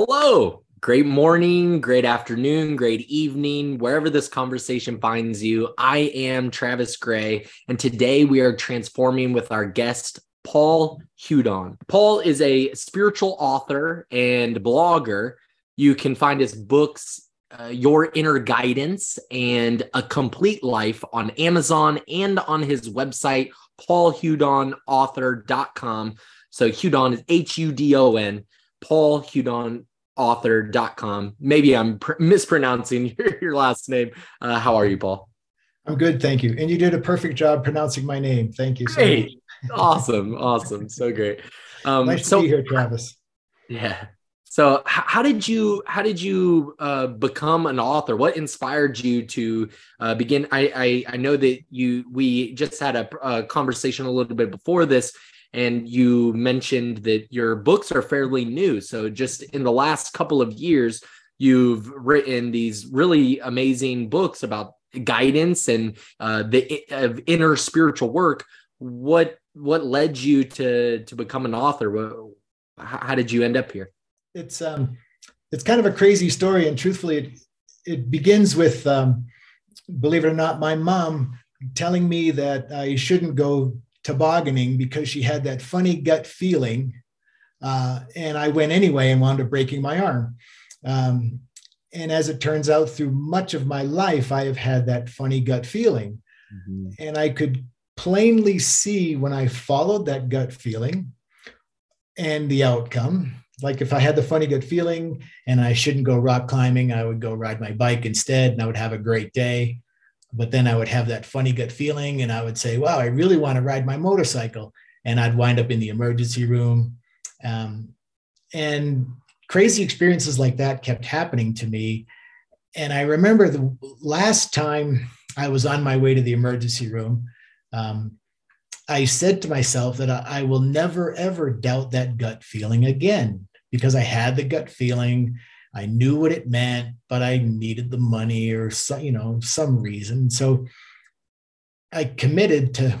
Hello. Great morning, great afternoon, great evening, wherever this conversation finds you. I am Travis Gray, and today we are transforming with our guest, Paul Hudon. Paul is a spiritual author and blogger. You can find his books, uh, Your Inner Guidance and A Complete Life on Amazon and on his website, paulhudonauthor.com. So Hudon is H U D O N, Paul Hudon author.com. Maybe I'm pr- mispronouncing your, your, last name. Uh, how are you, Paul? I'm good, thank you. And you did a perfect job pronouncing my name. Thank you so great. awesome, awesome, so great. Um, nice so, to be here, Travis. Yeah. So, how, how did you how did you uh, become an author? What inspired you to uh, begin? I, I, I know that you we just had a, a conversation a little bit before this, and you mentioned that your books are fairly new. So, just in the last couple of years, you've written these really amazing books about guidance and uh, the uh, inner spiritual work. What what led you to to become an author? How did you end up here? It's um, it's kind of a crazy story, and truthfully, it it begins with um, believe it or not, my mom telling me that I shouldn't go tobogganing because she had that funny gut feeling. Uh, and I went anyway and wound up breaking my arm. Um, and as it turns out, through much of my life, I have had that funny gut feeling. Mm-hmm. And I could plainly see when I followed that gut feeling and the outcome. Like if I had the funny gut feeling and I shouldn't go rock climbing, I would go ride my bike instead and I would have a great day but then I would have that funny gut feeling and I would say, wow, I really want to ride my motorcycle. And I'd wind up in the emergency room. Um, and crazy experiences like that kept happening to me. And I remember the last time I was on my way to the emergency room, um, I said to myself that I, I will never, ever doubt that gut feeling again because I had the gut feeling. I knew what it meant, but I needed the money or some, you know, some reason. So I committed to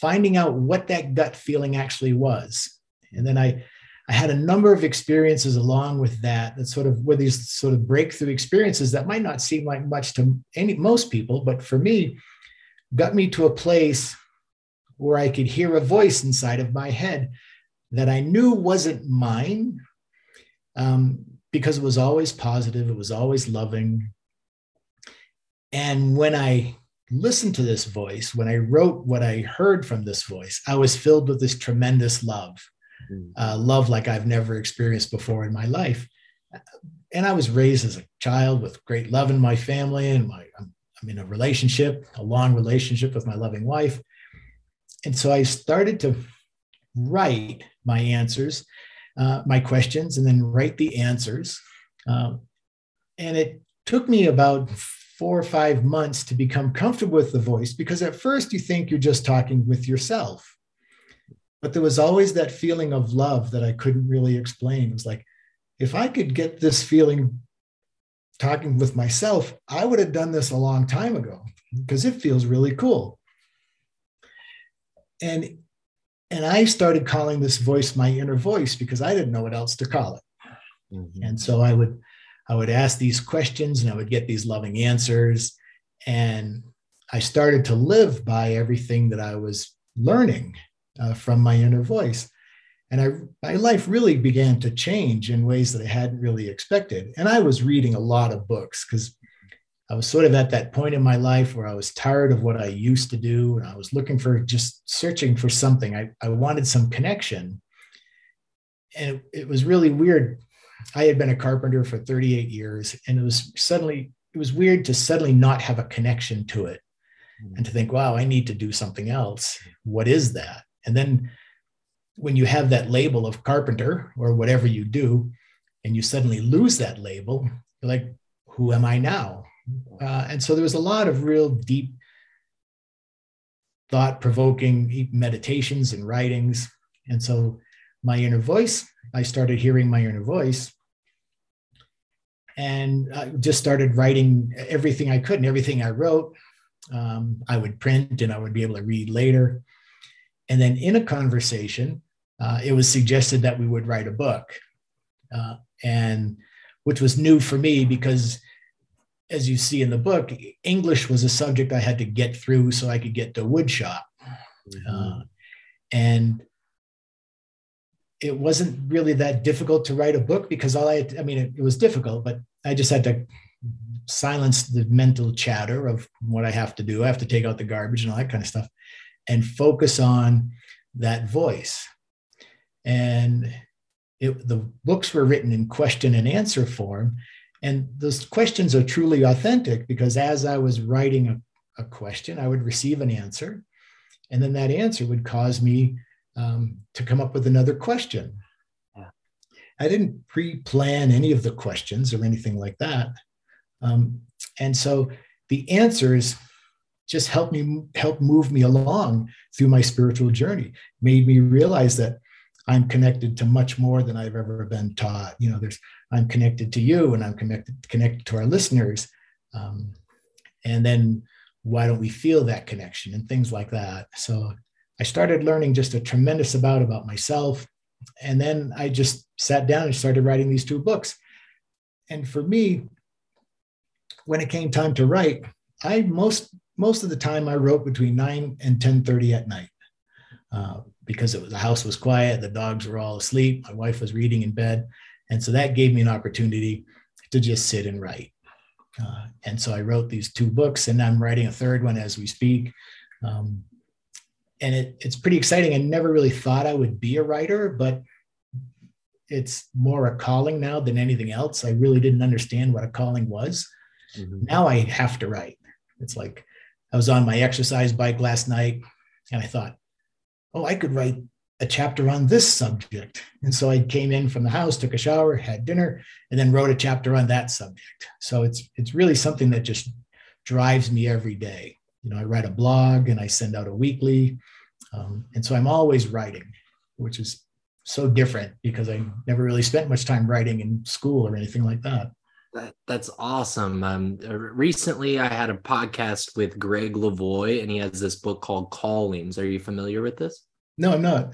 finding out what that gut feeling actually was. And then I, I had a number of experiences along with that, that sort of were these sort of breakthrough experiences that might not seem like much to any most people, but for me, got me to a place where I could hear a voice inside of my head that I knew wasn't mine, um, because it was always positive, it was always loving. And when I listened to this voice, when I wrote what I heard from this voice, I was filled with this tremendous love, mm-hmm. uh, love like I've never experienced before in my life. And I was raised as a child with great love in my family, and my I'm, I'm in a relationship, a long relationship with my loving wife. And so I started to write my answers uh, my questions and then write the answers. Um, and it took me about four or five months to become comfortable with the voice because at first you think you're just talking with yourself. But there was always that feeling of love that I couldn't really explain. It was like, if I could get this feeling talking with myself, I would have done this a long time ago because it feels really cool. And and I started calling this voice my inner voice because I didn't know what else to call it. Mm-hmm. And so I would I would ask these questions and I would get these loving answers. And I started to live by everything that I was learning uh, from my inner voice. And I, my life really began to change in ways that I hadn't really expected. And I was reading a lot of books because I was sort of at that point in my life where I was tired of what I used to do and I was looking for just searching for something. I, I wanted some connection. And it, it was really weird. I had been a carpenter for 38 years and it was suddenly, it was weird to suddenly not have a connection to it mm-hmm. and to think, wow, I need to do something else. What is that? And then when you have that label of carpenter or whatever you do, and you suddenly lose that label, you're like, who am I now? Uh, and so there was a lot of real deep, thought provoking meditations and writings. And so my inner voice, I started hearing my inner voice and I just started writing everything I could and everything I wrote. Um, I would print and I would be able to read later. And then in a conversation, uh, it was suggested that we would write a book. Uh, and which was new for me because as you see in the book, English was a subject I had to get through so I could get to woodshop. Mm-hmm. Uh, and it wasn't really that difficult to write a book because all I, had, I mean, it, it was difficult, but I just had to silence the mental chatter of what I have to do. I have to take out the garbage and all that kind of stuff and focus on that voice. And it, the books were written in question and answer form. And those questions are truly authentic because as I was writing a, a question, I would receive an answer. And then that answer would cause me um, to come up with another question. Yeah. I didn't pre plan any of the questions or anything like that. Um, and so the answers just helped me help move me along through my spiritual journey made me realize that i'm connected to much more than i've ever been taught you know there's i'm connected to you and i'm connected connected to our listeners. Um, and then why don't we feel that connection and things like that. So i started learning just a tremendous amount about myself. And then i just sat down and started writing these two books. And for me when it came time to write i most most of the time I wrote between 9 and 10:30 at night. Uh, because it was the house was quiet, the dogs were all asleep, my wife was reading in bed, and so that gave me an opportunity to just sit and write. Uh, and so I wrote these two books, and I'm writing a third one as we speak. Um, and it, it's pretty exciting. I never really thought I would be a writer, but it's more a calling now than anything else. I really didn't understand what a calling was. Mm-hmm. Now I have to write. It's like I was on my exercise bike last night and I thought, oh, I could write a chapter on this subject. And so I came in from the house, took a shower, had dinner, and then wrote a chapter on that subject. So it's it's really something that just drives me every day. You know, I write a blog and I send out a weekly. Um, and so I'm always writing, which is so different because I never really spent much time writing in school or anything like that. That, that's awesome. Um, uh, recently, I had a podcast with Gregg Levoy, and he has this book called Callings. Are you familiar with this? No, I'm not.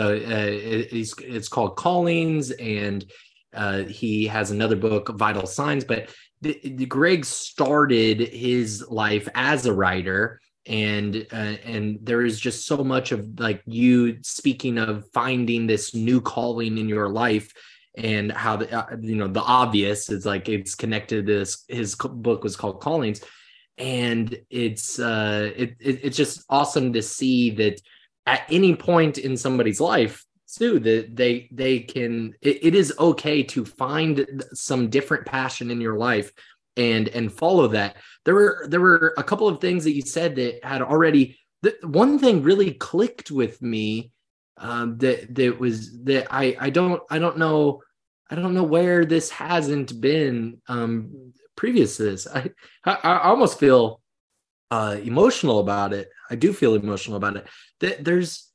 So uh, it, it's it's called Callings, and uh, he has another book, Vital Signs. But the, the Gregg started his life as a writer, and uh, and there is just so much of like you speaking of finding this new calling in your life and how the uh, you know the obvious is like it's connected to this his book was called callings and it's uh it, it, it's just awesome to see that at any point in somebody's life too that they they can it, it is okay to find some different passion in your life and and follow that there were there were a couple of things that you said that had already the one thing really clicked with me um, that that was that I I don't I don't know I don't know where this hasn't been um, previous to this. I I, I almost feel uh, emotional about it. I do feel emotional about it. That there's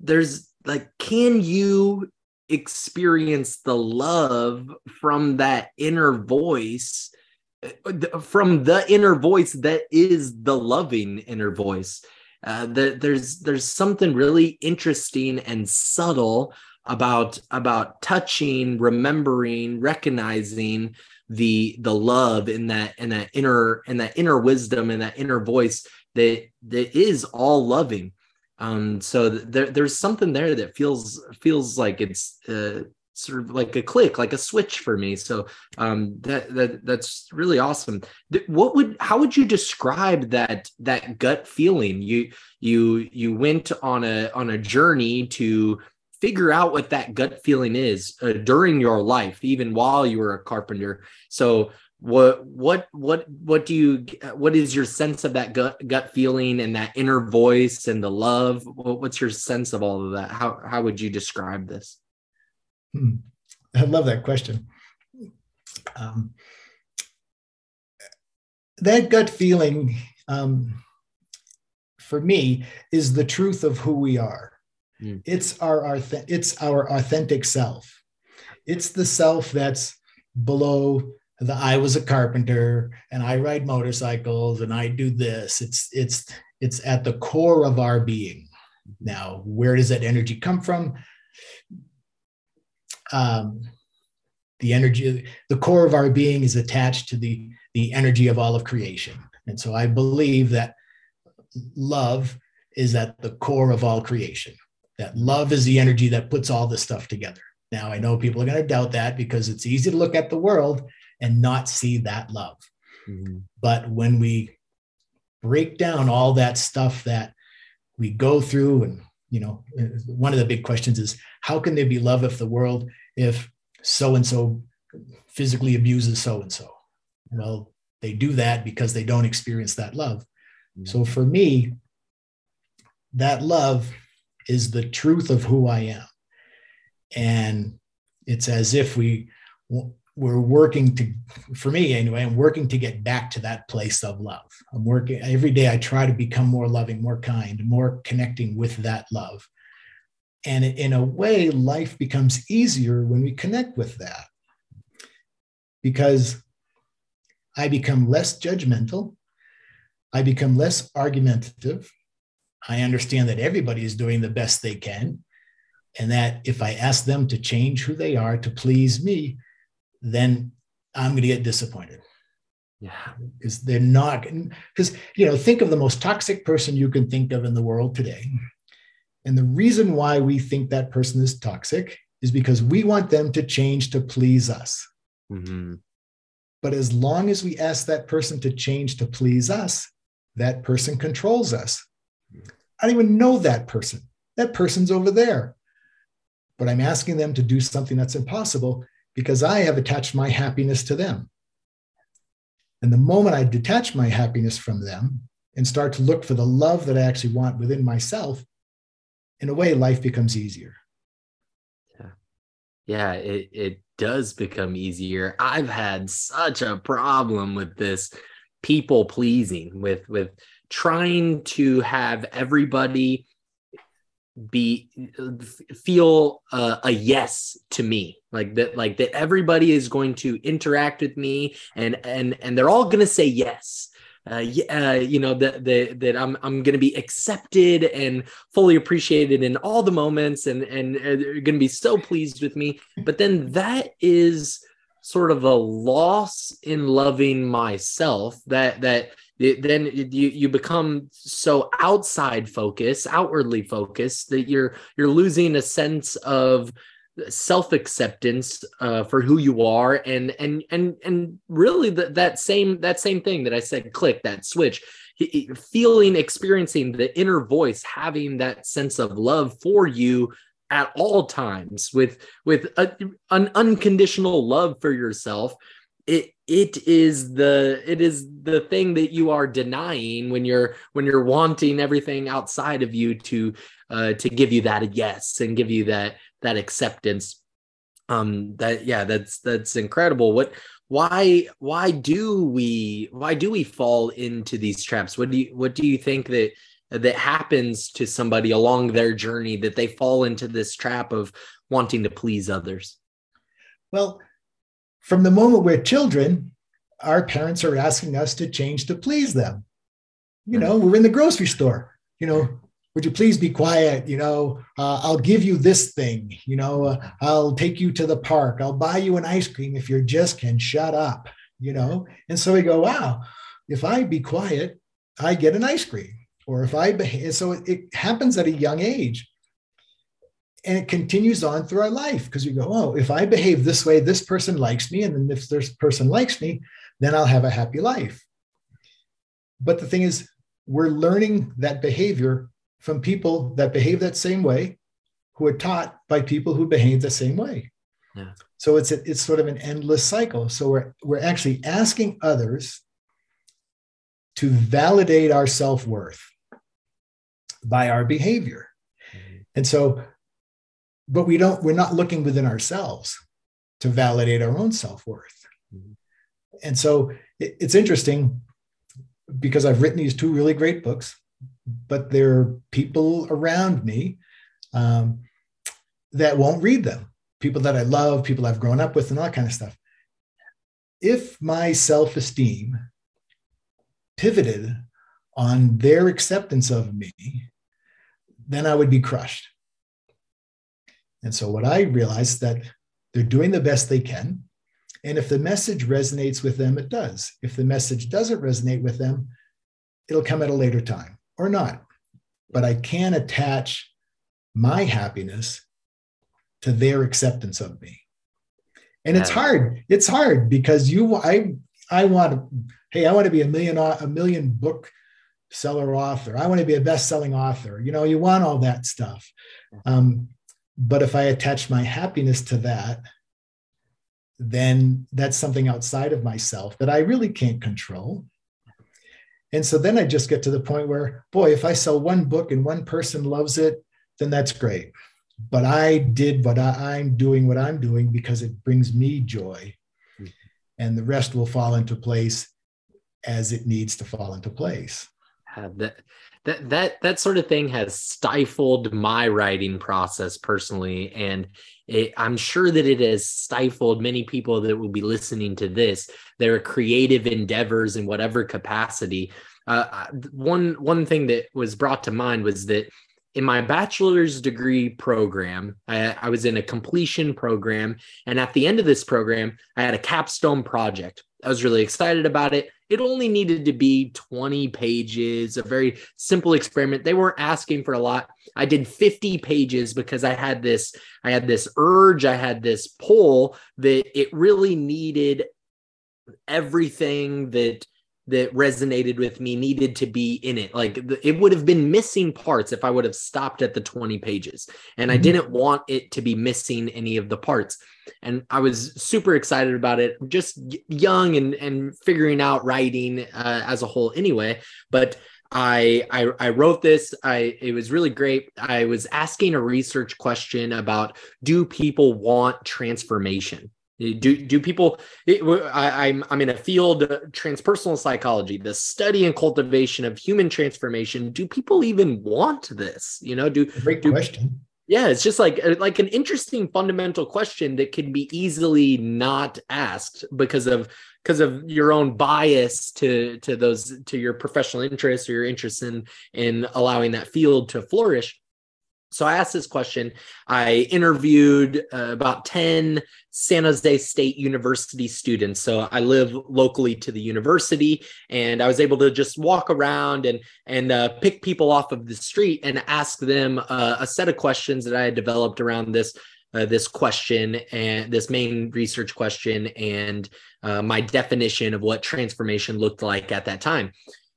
there's like, can you experience the love from that inner voice? Uh, from the inner voice that is the loving inner voice uh, that there's there's something really interesting and subtle about about touching remembering recognizing the the love in that in that inner in that inner wisdom and that inner voice that that is all loving. Um so there, there's something there that feels feels like it's uh, sort of like a click like a switch for me. So um that that that's really awesome. What would how would you describe that that gut feeling? You you you went on a on a journey to figure out what that gut feeling is uh, during your life even while you were a carpenter so what what what what do you what is your sense of that gut gut feeling and that inner voice and the love what's your sense of all of that how how would you describe this Hmm. I love that question. Um, that gut feeling, um, for me, is the truth of who we are. Mm. It's our, our it's our authentic self. It's the self that's below the I was a carpenter and I ride motorcycles and I do this. It's it's it's at the core of our being. Now, where does that energy come from? um, the energy, the core of our being is attached to the, the energy of all of creation. And so I believe that love is at the core of all creation, that love is the energy that puts all this stuff together. Now, I know people are going to doubt that because it's easy to look at the world and not see that love. Mm-hmm. But when we break down all that stuff that we go through, and you know, one of the big questions is how can there be love if the world, if so and so physically abuses so and so? Well, they do that because they don't experience that love. Mm-hmm. So for me, that love is the truth of who I am. And it's as if we we're working to for me anyway i'm working to get back to that place of love. I'm working every day i try to become more loving more kind more connecting with that love. And in a way life becomes easier when we connect with that. Because i become less judgmental. I become less argumentative i understand that everybody is doing the best they can and that if i ask them to change who they are to please me then I'm going to get disappointed. Yeah. Because they're not, because, you know, think of the most toxic person you can think of in the world today. And the reason why we think that person is toxic is because we want them to change to please us. Mm-hmm. But as long as we ask that person to change to please us, that person controls us. I don't even know that person. That person's over there. But I'm asking them to do something that's impossible because I have attached my happiness to them. And the moment I detach my happiness from them and start to look for the love that I actually want within myself, in a way, life becomes easier. Yeah. Yeah, it, it does become easier. I've had such a problem with this people pleasing, with with trying to have everybody be feel uh, a yes to me like that like that everybody is going to interact with me and and and they're all going to say yes. Uh, uh, you know that that that I'm I'm going to be accepted and fully appreciated in all the moments and and uh, they're going to be so pleased with me. But then that is sort of a loss in loving myself that that then you you become so outside focused outwardly focused that you're you're losing a sense of self-acceptance uh, for who you are. And and and and really that that same that same thing that i said click that switch feeling experiencing the inner voice having that sense of love for you at all times with with a, an unconditional love for yourself it it is the it is the thing that you are denying when you're when you're wanting everything outside of you to uh to give you that yes and give you that that acceptance. Um that yeah that's that's incredible. What why why do we why do we fall into these traps? What do you what do you think that that happens to somebody along their journey that they fall into this trap of wanting to please others? Well from the moment we're children, our parents are asking us to change to please them. You know, we're in the grocery store, you know, would you please be quiet? You know, uh, I'll give you this thing, you know, uh, I'll take you to the park, I'll buy you an ice cream if you just can shut up, you know. And so we go, wow, if I be quiet, I get an ice cream. Or if I behave, so it, it happens at a young age and it continues on through our life because you go, oh, if I behave this way, this person likes me. And then if this person likes me, then I'll have a happy life. But the thing is, we're learning that behavior from people that behave that same way, who are taught by people who behave the same way. Yeah. So it's a, it's sort of an endless cycle. So we're we're actually asking others to validate our self worth by our behavior. Mm-hmm. And so but we don't we're not looking within ourselves to validate our own self-worth. Mm-hmm. and so it, it's interesting because i've written these two really great books but there are people around me um, that won't read them. People that i love people i've grown up with and all that kind of stuff. If my self-esteem pivoted on their acceptance of me then i would be crushed and so what I realized that they're doing the best they can. And if the message resonates with them, it does. If the message doesn't resonate with them, it'll come at a later time or not. But I can attach my happiness to their acceptance of me. And it's hard. It's hard because you I I want hey, I want to be a million a million book seller author. I want to be a best-selling author. You know, you want all that stuff. Um, but if I attach my happiness to that, then that's something outside of myself that I really can't control. And so then I just get to the point where, boy, if I sell one book and one person loves it, then that's great. But I did what I, am doing, what I'm doing because it brings me joy. Mm-hmm. And the rest will fall into place as it needs to fall into place. Uh, that that that that sort of thing has stifled my writing process personally. And it, i'm sure that it has stifled many people that will be listening to this their creative endeavors in whatever capacity. Uh, one one thing that was brought to mind was that in my bachelor's degree program, I, I, was in a completion program. And at the end of this program, I had a capstone project. I was really excited about it. It only needed to be 20 pages, a very simple experiment. They weren't asking for a lot. I did 50 pages because I had this I had this urge, I had this pull that it really needed everything that that resonated with me needed to be in it. Like it would have been missing parts if I would have stopped at the 20 pages. And mm-hmm. I didn't want it to be missing any of the parts. And I was super excited about it, just young and, and figuring out writing uh, as a whole anyway. But I, I I wrote this. I it was really great. I was asking a research question about do people want transformation? Do do people? I, I'm I'm in a field uh, transpersonal psychology, the study and cultivation of human transformation. Do people even want this? You know, do great do, question. Yeah, it's just like uh, like an interesting fundamental question that can be easily not asked because of because of your own bias to to those to your professional interests or your interest in in allowing that field to flourish so I asked this question. I interviewed uh, about 10 San Jose State University students. So I live locally to the university and I was able to just walk around and and uh, pick people off of the street and ask them uh, a set of questions that I had developed around this uh, this question and this main research question and uh, my definition of what transformation looked like at that time.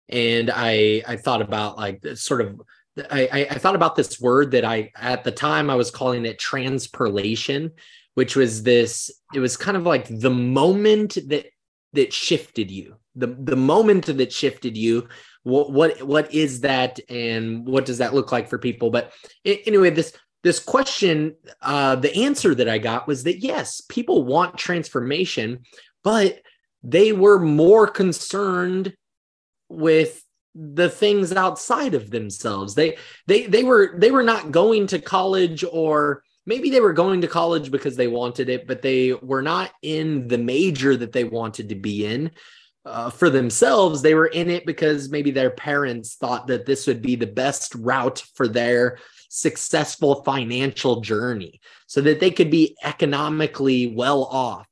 And I I thought about like sort of I, I thought about this word that I at the time I was calling it transperlation, which was this. It was kind of like the moment that that shifted you, the the moment that shifted you. What what what is that, and what does that look like for people? But anyway, this this question, uh, the answer that I got was that yes, people want transformation, but they were more concerned with the things outside of themselves. They they they were they were not going to college or maybe they were going to college because they wanted it but they were not in the major that they wanted to be in. Uh, for themselves they were in it because maybe their parents thought that this would be the best route for their successful financial journey so that they could be economically well off.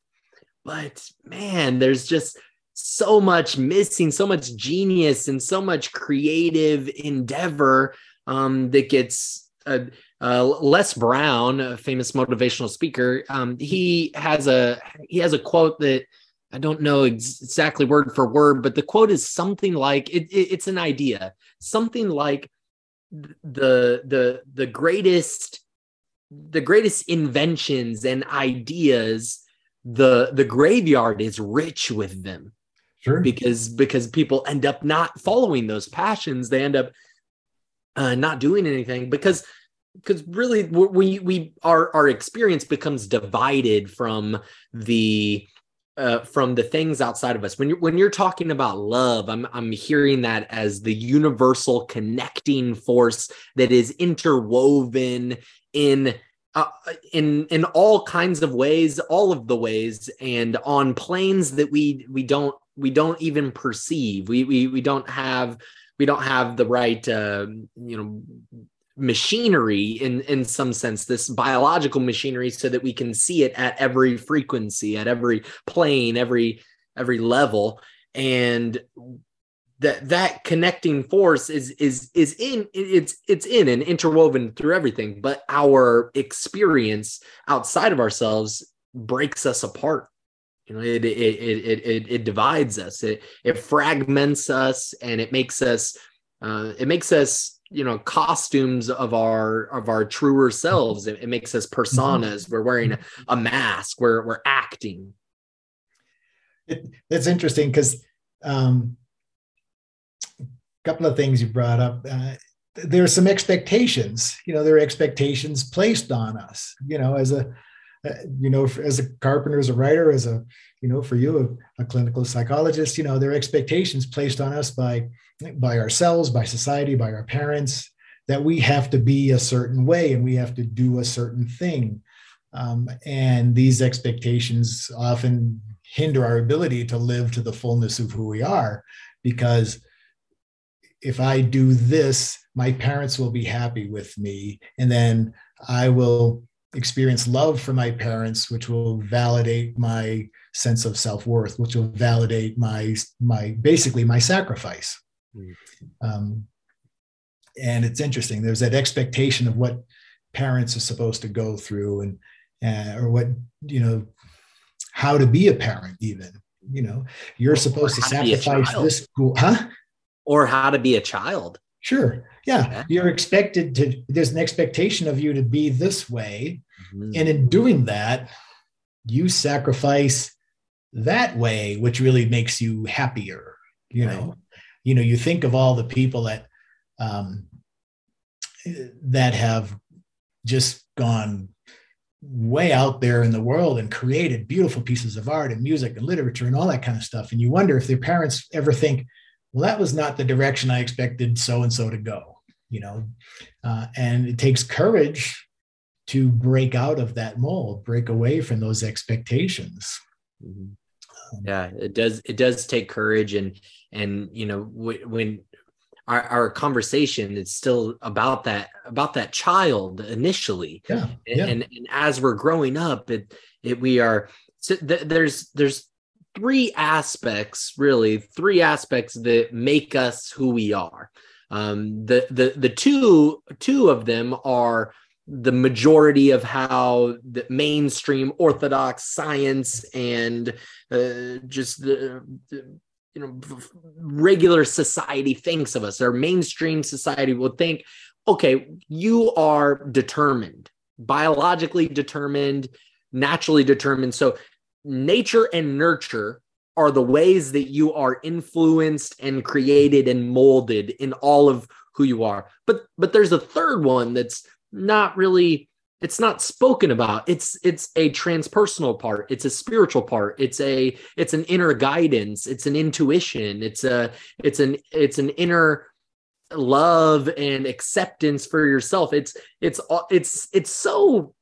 But man there's just so much missing, so much genius, and so much creative endeavor um, that gets. Uh, uh, Les Brown, a famous motivational speaker, um, he has a he has a quote that I don't know ex- exactly word for word, but the quote is something like it, it, it's an idea, something like the the the greatest the greatest inventions and ideas the the graveyard is rich with them Sure. Because because people end up not following those passions. They end up uh, not doing anything because because really we we our our experience becomes divided from the uh, from the things outside of us. When you're when you're talking about love, I'm I'm hearing that as the universal connecting force that is interwoven in uh, in in all kinds of ways, all of the ways, and on planes that we we don't we don't even perceive. We we we don't have we don't have the right uh, you know machinery in in some sense this biological machinery so that we can see it at every frequency at every plane every every level. And that that connecting force is is is in it's it's in and interwoven through everything. But our experience outside of ourselves breaks us apart you know it it it it, it divides us. It it fragments us and it makes us uh, it makes us you know costumes of our of our truer selves. It, it makes us personas. Mm-hmm. we're wearing a, a, mask. We're we're acting. It, it's interesting because um a couple of things you brought up uh, there are some expectations you know there are expectations placed on us you know as a uh, you know as a carpenter as a writer as a you know for you a, a clinical psychologist you know there are expectations placed on us by by ourselves, by society, by our parents, that we have to be a certain way and we have to do a certain thing. Um, and these expectations often hinder our ability to live to the fullness of who we are because if I do this, my parents will be happy with me. And then I will experience love from my parents, which will validate my sense of self-worth, which will validate my my basically my sacrifice. Mm. Um, and it's interesting. There's that expectation of what parents are supposed to go through, and uh, or what you know, how to be a parent. Even you know, you're supposed to sacrifice to this, huh? Or how to be a child. Sure. Yeah. yeah. You're expected to. There's an expectation of you to be this way, mm-hmm. and in doing that, you sacrifice that way, which really makes you happier. You right. know you know you think of all the people that um, that have just gone way out there in the world and created beautiful pieces of art and music and literature and all that kind of stuff and you wonder if their parents ever think well that was not the direction i expected so and so to go you know? Uh, and it takes courage to break out of that mold break away from those expectations. Mm-hmm. Yeah it does it does take courage and and you know w- when our, our conversation is still about that about that child initially. Yeah, yeah. And, and as we're growing up it it we are so th- there's there's three aspects really three aspects that make us who we are. Um the the the two two of them are the majority of how the mainstream orthodox science and uh, just the, the, you know regular society thinks of us our mainstream society will think okay you are determined biologically determined naturally determined. So nature and nurture are the ways that you are influenced and created and molded in all of who you are. But but there's a third one that's not really it's not spoken about. It's it's a transpersonal part. It's a spiritual part. It's a it's an inner guidance. It's an intuition. It's a it's an it's an inner love and acceptance for yourself. It's it's it's it's so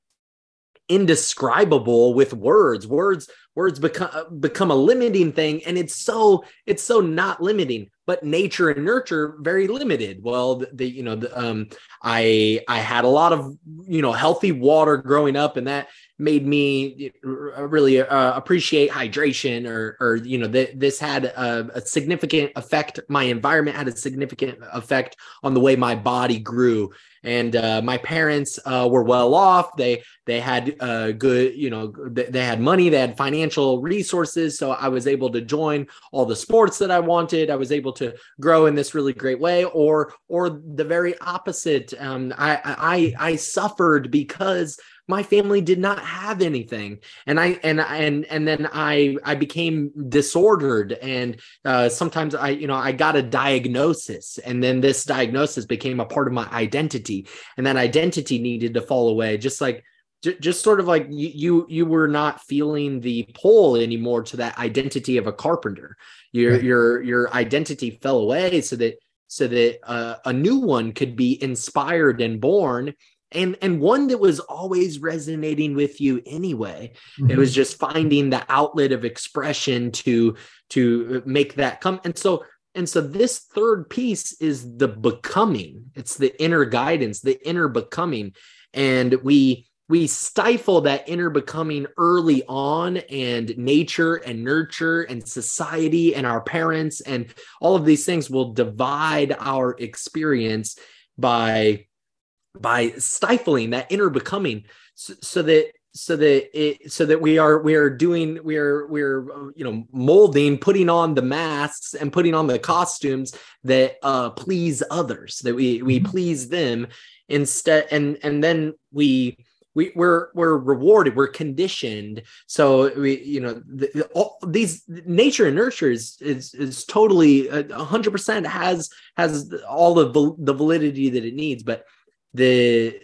indescribable with words. Words words become become a limiting thing and it's so it's so not limiting but nature and nurture very limited. Well the, the you know the, um i i had a lot of you know healthy water growing up and that made me really uh, appreciate hydration or or you know th- this had a, a, significant effect my environment had a significant effect on the way my body grew and uh, my parents uh, were well off. They they had uh, good you know they had money they had financial resources so i was able to join all the sports that i wanted. I was able to grow in this really great way or or the very opposite. Um, I, I i suffered because my family did not have anything. And i and and and then i i became disordered and uh, sometimes i you know i got a diagnosis and then this diagnosis became a part of my identity. And that identity needed to fall away just like just sort of like you, you were not feeling the pull anymore to that identity of a carpenter. Your right. your your identity fell away so that so that uh, a new one could be inspired and born and and one that was always resonating with you anyway mm-hmm. it was just finding the outlet of expression to to make that come. And so and so this third piece is the becoming. It's the inner guidance the inner becoming. And we we stifle that inner becoming early on and nature and nurture and society and our parents and all of these things will divide our experience by by stifling that inner becoming so, so that so that it so that we are we are doing we are we're you know molding putting on the masks and putting on the costumes that uh please others that we we mm-hmm. please them instead and and then we we, we're we're rewarded we're conditioned so we you know the, all these nature and nurture is is, is totally 100% uh, has has all the the validity that it needs but the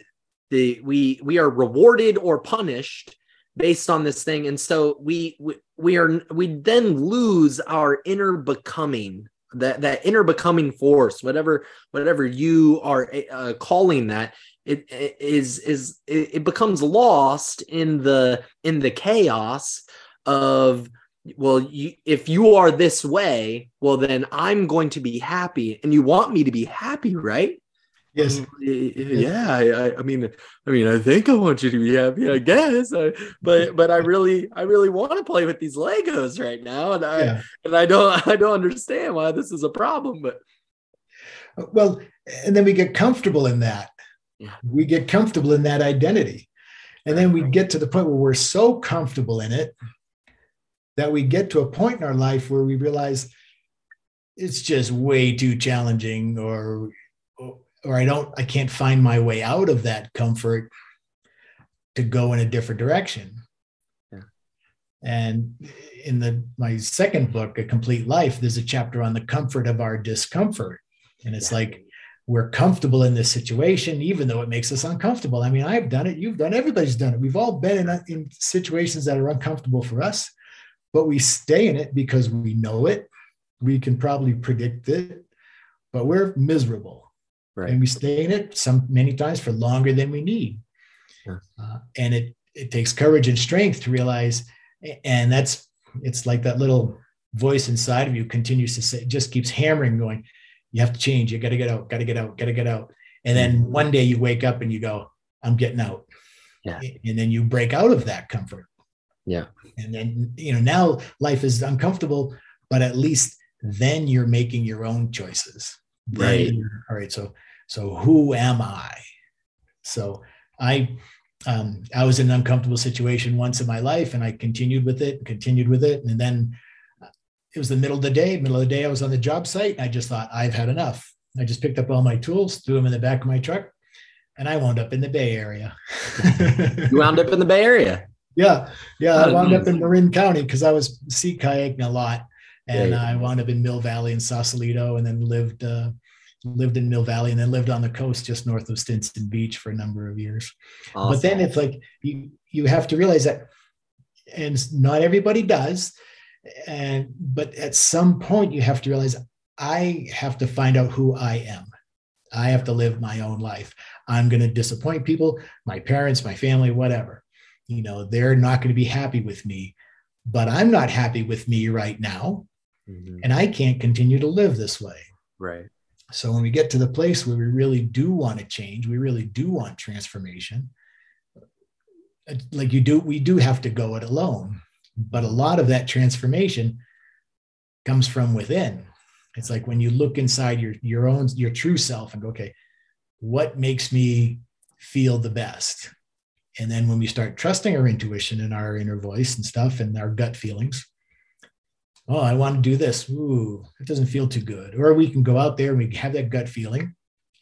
the we we are rewarded or punished based on this thing. And so we we, we are we then lose our inner becoming that that inner becoming force whatever whatever you are uh, calling that it, it is is it becomes lost in the in the chaos of well you, if you are this way well then i'm going to be happy and you want me to be happy right Um, yes. Yeah. I, I mean, I mean, I think I want you to be happy. I guess, I, but but I really, I really want to play with these Legos right now, and I yeah. and I don't, I don't understand why this is a problem. But uh, well, and then we get comfortable in that. Yeah. We get comfortable in that identity, and then we get to the point where we're so comfortable in it that we get to a point in our life where we realize it's just way too challenging, or or I don't, I can't find my way out of that comfort to go in a different direction. Yeah. And in the my second book, A Complete Life, there's a chapter on the comfort of our discomfort. And it's yeah. like we're comfortable in this situation, even though it makes us uncomfortable. I mean, I've done it, you've done, everybody's done it. We've all been in, in situations that are uncomfortable for us, but we stay in it because we know it. We can probably predict it, but we're miserable right. and we stay in it some many times for longer than we need. Uh, and it it takes courage and strength to realize, and that's it's like that little voice inside of you continues to say, just keeps hammering, going, you have to change, you got to get out, got to get out, got to get out. And then mm-hmm. one day you wake up and you go, I'm getting out. Yeah. And then you break out of that comfort. Yeah. And then, you know, now life is uncomfortable, but at least then you're making your own choices. Right. all right. So, so who am I? So I, um, I was in an uncomfortable situation once in my life, and I continued with it, continued with it, and then uh, it was the middle of the day. Middle of the day, I was on the job site. I just thought I've had enough. I just picked up all my tools, threw them in the back of my truck, and I wound up in the Bay Area. you wound up in the Bay Area. Yeah, yeah. I wound up in Marin County because I was sea kayaking a lot, and yeah, yeah. I wound up in Mill Valley and Sausalito, and then lived uh, lived in Mill Valley, and then lived on the coast just north of Stinson Beach for a number of years. Awesome. But then it's like you you have to realize that, and not everybody does, and but at some point you have to realize I have to find out who I am. I have to live my own life. I'm going to disappoint people, my parents, my family, whatever. You know, they're not going to be happy with me, but I'm not happy with me right now. Mm-hmm. And I can't continue to live this way. Right. So when we get to the place where we really do want to change, we really do want transformation, like you do, we do have to go it alone. But a lot of that transformation comes from within. It's like when you look inside your your own your true self and go, okay, what makes me feel the best? And then when we start trusting our intuition and our inner voice and stuff and our gut feelings, oh, I want to do this. Ooh, it doesn't feel too good. Or we can go out there and we have that gut feeling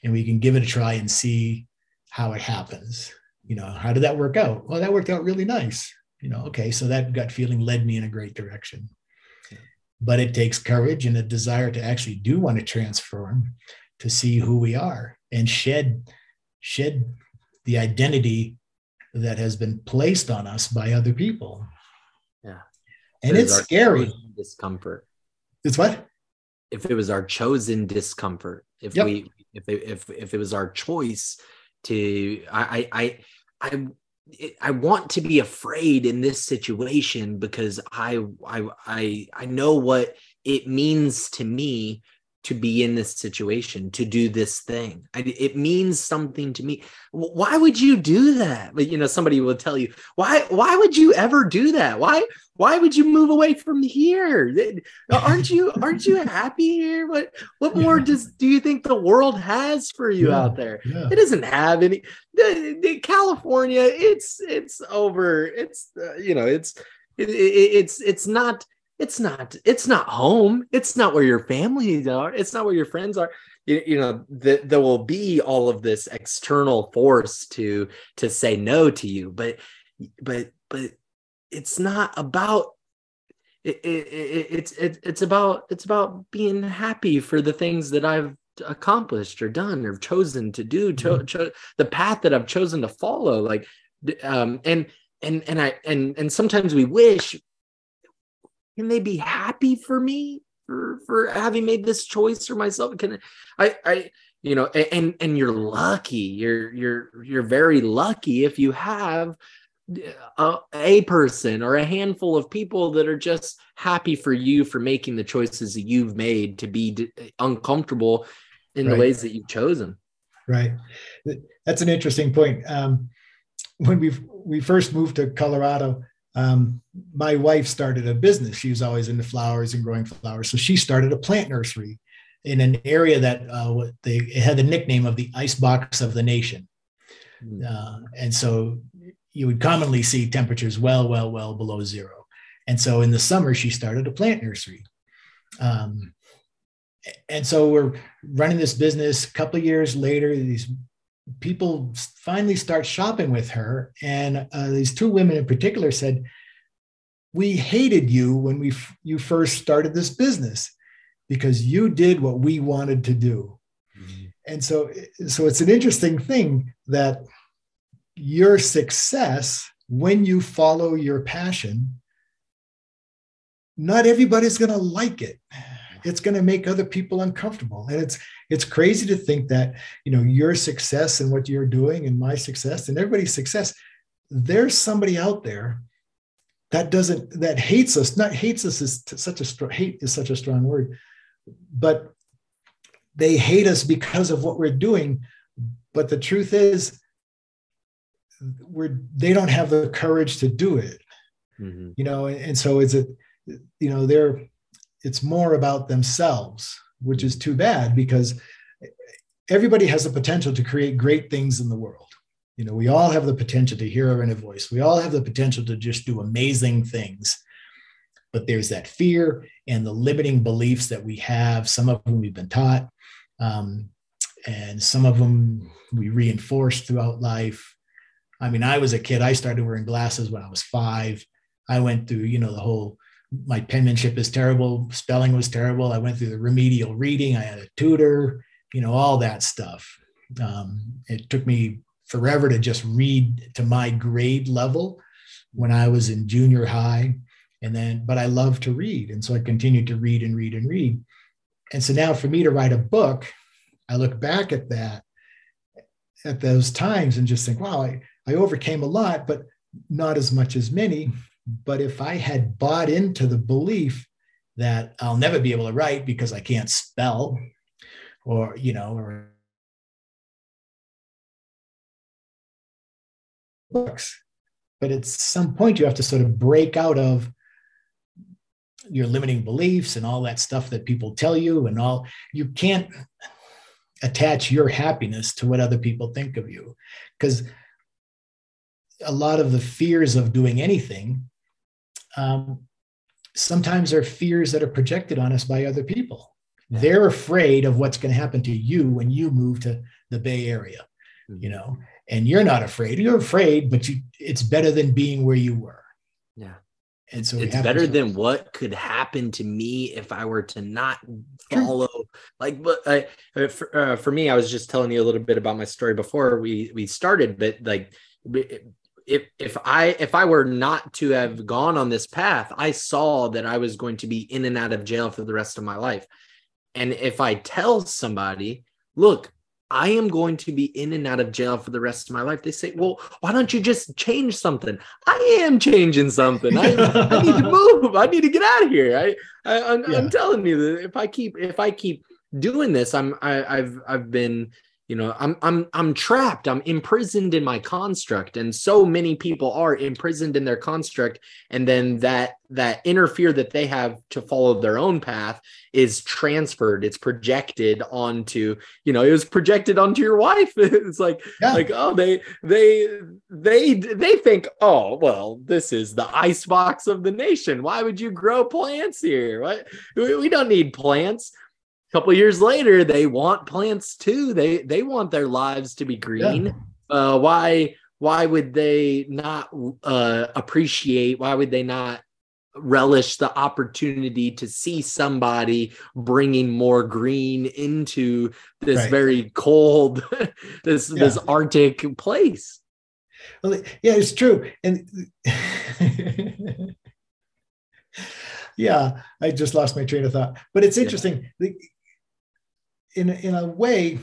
and we can give it a try and see how it happens. You know, how did that work out? Well, that worked out really nice. You know, okay, so that gut feeling led me in a great direction. But it takes courage and a desire to actually do want to transform to see who we are and shed shed the identity that has been placed on us by other people. And it's scary discomfort. It's what? If it was our chosen discomfort, if yep. we, if it, if if it was our choice to, I, I, I, I want to be afraid in this situation because I, I, I, I know what it means to me to be in this situation to do this thing. I, it means something to me. Why would you do that? But you know somebody will tell you why why would you ever do that? Why why would you move away from here? Aren't you aren't you happy here? What what more does do you think the world has for you yeah, out there? yeah. it doesn't have any the, the california it's it's over. It's uh, you know it's it, it, it's it's not it's not it's not home. It's not where your family are. It's not where your friends are. You, you know the, there will be all of this external force to to say no to you but but but it's not about it, it, it, it's it, it's about it's about being happy for the things that I've accomplished or done or chosen to do cho- mm-hmm. cho- the path that I've chosen to follow like um and and and I and and sometimes we wish can they be happy for me for for having made this choice for myself? Can i i you know and and you're lucky. You're you're you're very lucky if you have a, a, person or a handful of people that are just happy for you for making the choices that you've made to be d- uncomfortable in right. the ways that you've chosen. Right. That's an interesting point. Um, when we we first moved to colorado um, my wife started a business. She was always into flowers and growing flowers. So she started a plant nursery in an area that uh, they had the nickname of the ice box of the nation. Hmm. Uh, and so you would commonly see temperatures well, well, well below zero. And so in the summer, she started a plant nursery. Um, and so we're running this business. A couple of years later, these people finally start shopping with her. And uh, these two women in particular said, We hated you when we f- you first started this business because you did what we wanted to do. Mm-hmm. And so, so it's an interesting thing that your success when you follow your passion, not everybody's going to like it it's going to make other people uncomfortable and it's it's crazy to think that you know your success and what you're doing and my success and everybody's success there's somebody out there that doesn't that hates us not hates us is such a strong hate is such a strong word but they hate us because of what we're doing. But the truth is we're they don't have the courage to do it. Mm-hmm. you know and, and so it's a you know they're it's more about themselves, which is too bad because everybody has the potential to create great things in the world. You know, we all have the potential to hear our inner voice. We all have the potential to just do amazing things. But there's that fear and the limiting beliefs that we have, some of them we've been taught, um, and some of them we reinforce throughout life. I mean, I was a kid, I started wearing glasses when I was five. I went through, you know, the whole my penmanship is terrible spelling was terrible i went through the remedial reading i had a tutor you know all that stuff. Um, it took me forever to just read to my grade level when i was in junior high and then but i love to read and so i continued to read and read and read. And so now for me to write a book i look back at that at those times and just think wow i, I overcame a lot but not as much as many but if I had bought into the belief that I'll never be able to write because I can't spell, or, you know, or books, but at some point you have to sort of break out of your limiting beliefs and all that stuff that people tell you and all you can't attach your happiness to what other people think of you. Because a lot of the fears of doing anything um, sometimes are fears that are projected on us by other people. They're afraid of what's going to happen to you when you move to the Bay Area, mm-hmm. you know, and you're not afraid. You're afraid, but you, it's better than being where you were. Yeah. And so it's better than what could happen to me if I were to not follow. Like, but I, uh, for, uh, for me, I was just telling you a little bit about my story before we we started, but like if if I if I were not to have gone on this path, I saw that I was going to be in and out of jail for the rest of my life. And if I tell somebody, look, I am going to be in and out of jail for the rest of my life. They say, well, why don't you just change something? I am changing something. I, I need to move. I need to get out of here. I, I am yeah. telling you that if I keep if I keep doing this i'm I, i've i've been you know i'm i'm i'm trapped. I'm imprisoned in my construct. And so many people are imprisoned in their construct. And then that that inner fear that they have to follow their own path is transferred. It's projected onto you know it was projected onto your wife. It's like yeah. like oh they they they they think oh well this is the ice box of the nation. Why would you grow plants here? What? We, we don't need plants couple years later they want plants too. They they want their lives to be green. Yeah. uh, why why would they not uh, appreciate why would they not relish the opportunity to see somebody bringing more green into this right. very cold this yeah. this arctic place? Well, yeah it's true. And yeah i just lost my train of thought. But it's interesting. Yeah in a, in a way,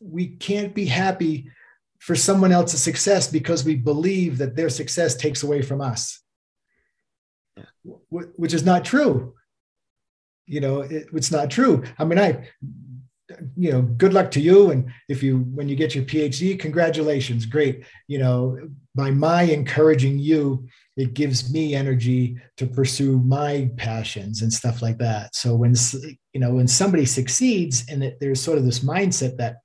we can't be happy for someone else's success because we believe that their success takes away from us, which is not true. You know, it, it's not true. I mean, I, you know, good luck to you. And if you, when you get your PhD, congratulations, great. You know, by my encouraging you, it gives me energy to pursue my passions and stuff like that. So when you know when somebody succeeds, and it, there's sort of this mindset that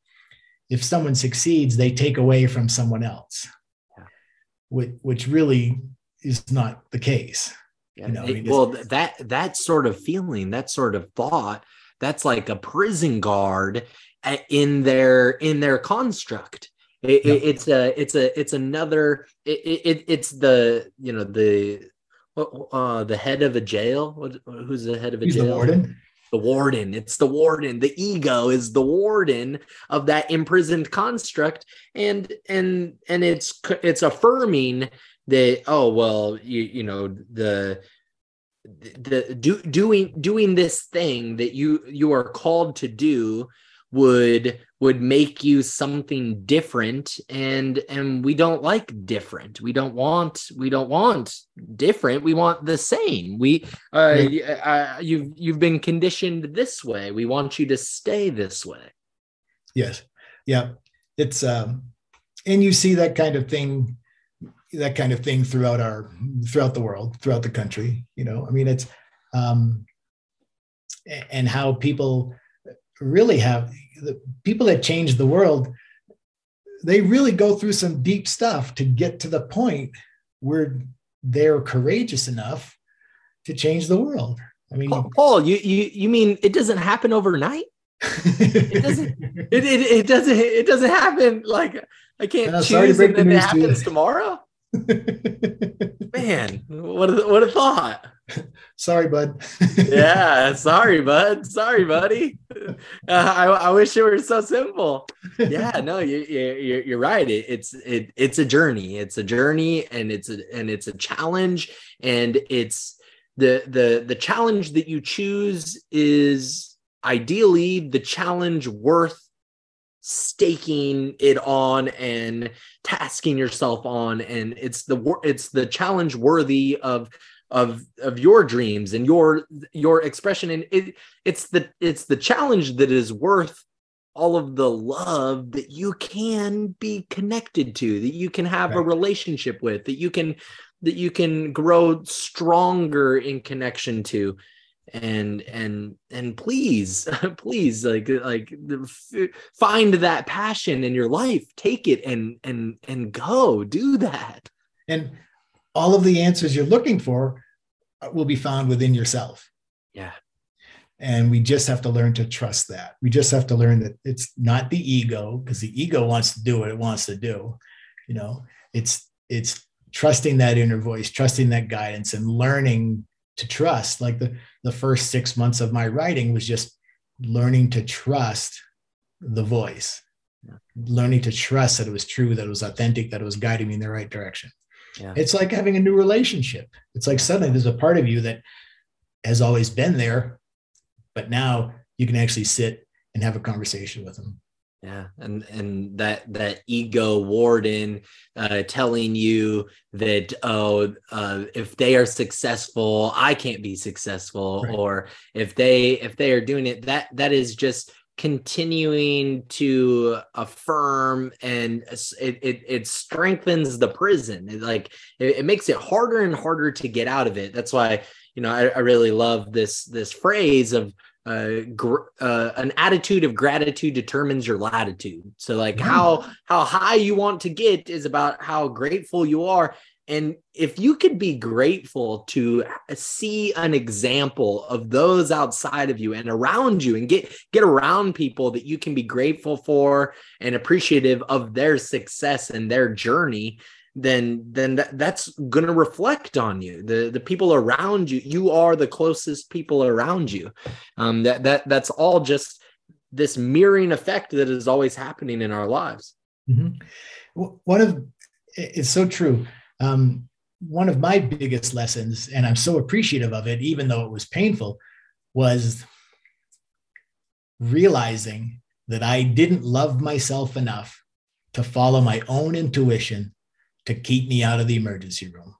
if someone succeeds, they take away from someone else, yeah. which, which really is not the case. Yeah. You know, it, I mean, well, that that sort of feeling, that sort of thought, that's like a prison guard eh, in their in their construct it, it, it's a it's a it's another it, it it's the you know the uh the head of a jail? What, who's the head of a He's jail? the warden. The warden. It's the warden. The ego is the warden of that imprisoned construct. And and and it's it's affirming that oh well you you know the the do, doing doing this thing that you you are called to do would would make you something different. And and we don't like different. We don't want we don't want different. We want the same. We uh, uh you've you've been conditioned this way. We want you to stay this way. Yes. Yeah. It's um and you see that kind of thing that kind of thing throughout our throughout the world throughout the country you know? I mean it's um and how people really have the people that change the world they really go through some deep stuff to get to the point where they're courageous enough to change the world. I mean paul you you, you mean it doesn't happen overnight? It doesn't it, it, it doesn't it doesn't happen like i can't uh, choose and then it happens to tomorrow man what a, what a thought sorry, bud. yeah, sorry, bud. Sorry, buddy. Uh, I, I wish it were so simple. Yeah, no, you, you, you're right. It, it's it, it's a journey. It's a journey, and it's a and it's a challenge, and it's the the the challenge that you choose is ideally the challenge worth staking it on and tasking yourself on and it's the it's the challenge worthy of of of your dreams and your your expression and it it's the it's the challenge that is worth all of the love that you can be connected to that you can have right. a relationship with that you can that you can grow stronger in connection to and and and please please like like find that passion in your life take it and and and go do that and all of the answers you're looking for uh, will be found within yourself. Yeah. And we just have to learn to trust that. We just have to learn that it's not the ego because the ego wants to do what it wants to do. You know, it's it's trusting that inner voice, trusting that guidance and learning to trust. Like the the first 6 months of my writing was just learning to trust the voice. Learning to trust that it was true, that it was authentic, that it was guiding me in the right direction. Yeah. It's like having a new relationship. It's like suddenly there's a part of you that has always been there, but now you can actually sit and have a conversation with them. Yeah and and that that ego warden uh telling you that oh uh if they are successful i can't be successful right. or if they if they are doing it that that is just continuing to affirm and it it, it strengthens the prison it like it, it makes it harder and harder to get out of it that's why you know I, I really love this this phrase of uh, gr- uh, an attitude of gratitude determines your latitude. So like mm. how how high you want to get is about how grateful you are. And if you could be grateful to see an example of those outside of you and around you and get get around people that you can be grateful for and appreciative of their success and their journey, then then that, that's going to reflect on you. The the people around you you are the closest people around you. Um that that that's all just this mirroring effect that is always happening in our lives. Mm-hmm. one of it's so true. Um one of my biggest lessons and i'm so appreciative of it even though it was painful was realizing that i didn't love myself enough to follow my own intuition to keep me out of the emergency room.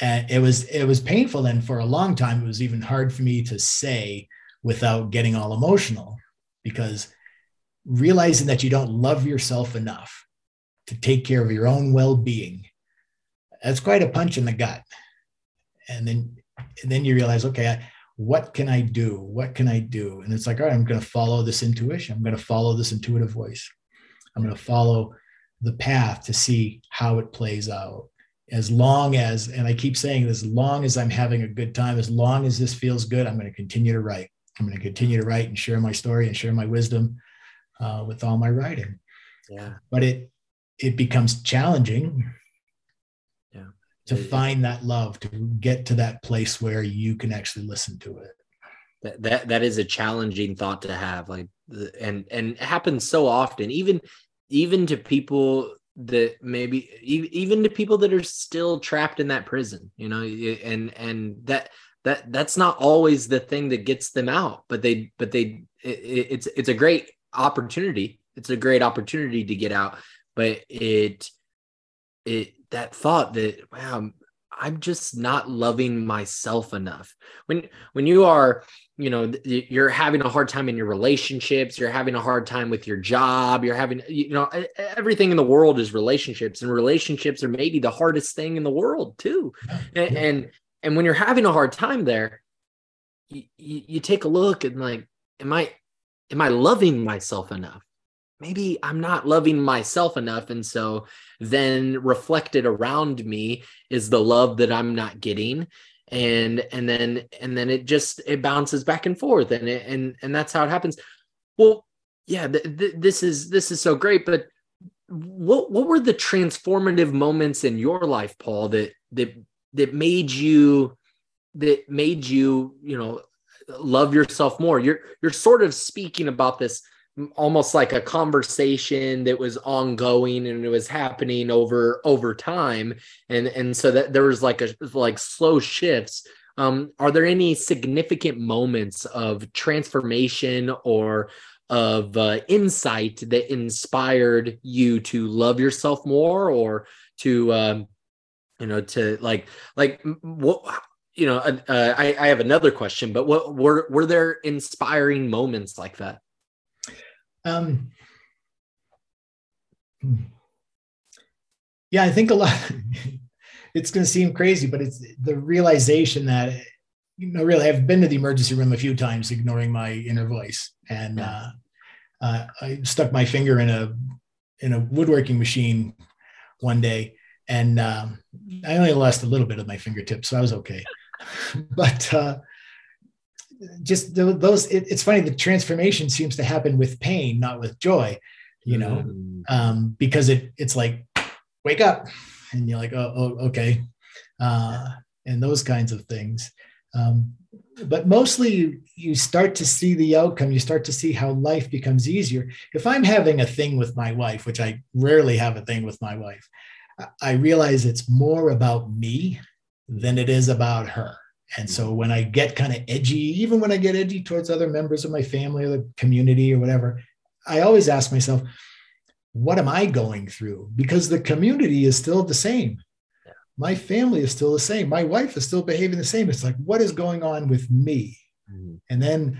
And it was it was painful. And for a long time it was even hard for me to say without getting all emotional because realizing that you don't love yourself enough to take care of your own well-being that's quite a punch in the gut. And then and then you realize okay I, what can i do? What can i do? And it's like all right i'm going to follow this intuition. I'm going to follow this intuitive voice. I'm going to follow the path to see how it plays out. As long as and i keep saying as long as i'm having a good time as long as this feels good i'm going to continue to write. I'm going to continue to write and share my story and share my wisdom uh, with all my writing. Yeah. But it it becomes challenging yeah. to find that love to get to that place where you can actually listen to it. That that, that is a challenging thought to have like and and it happens so often. Even even to people that maybe even to people that are still trapped in that prison you know and and that that that's not always the thing that gets them out but they but they it, it's it's a great opportunity. It's a great opportunity to get out but it it that thought that wow i'm just not loving myself enough. When when you are you know you're having a hard time in your relationships you're having a hard time with your job you're having you know everything in the world is relationships and relationships are maybe the hardest thing in the world too. And and, and when you're having a hard time there you, you, you take a look and like am i am i loving myself enough? Maybe i'm not loving myself enough and so then reflected around me is the love that i'm not getting and and then and then it just it bounces back and forth and it, and and that's how it happens. Well yeah th- th- this is this is so great but what what were the transformative moments in your life paul that that that made you that made you you know love yourself more? You're you're sort of speaking about this almost like a conversation that was ongoing and it was happening over over time. And and so that there was like a like slow shifts. Um are there any significant moments of transformation or of uh, insight that inspired you to love yourself more or to um you know to like like what you know uh, uh I, I have another question but what were were there inspiring moments like that um, yeah, I think a lot. it's going to seem crazy, but it's the realization that you know, really, I've been to the emergency room a few times, ignoring my inner voice, and uh, uh, I stuck my finger in a in a woodworking machine one day, and um, I only lost a little bit of my fingertips, so I was okay. but uh, just those it, it's funny the transformation seems to happen with pain not with joy you know? Mm. um, because it it's like wake up and you're like oh, oh okay. Uh, and those kinds of things. Um, but mostly you, you start to see the outcome you start to see how life becomes easier. If i'm having a thing with my wife which i rarely have a thing with my wife i realize it's more about me than it is about her and so when I get kind of edgy, even when I get edgy towards other members of my family or the community or whatever, I always ask myself, what am I going through? Because the community is still the same. Yeah. My family is still the same. My wife is still behaving the same. It's like, what is going on with me? Mm-hmm. And then,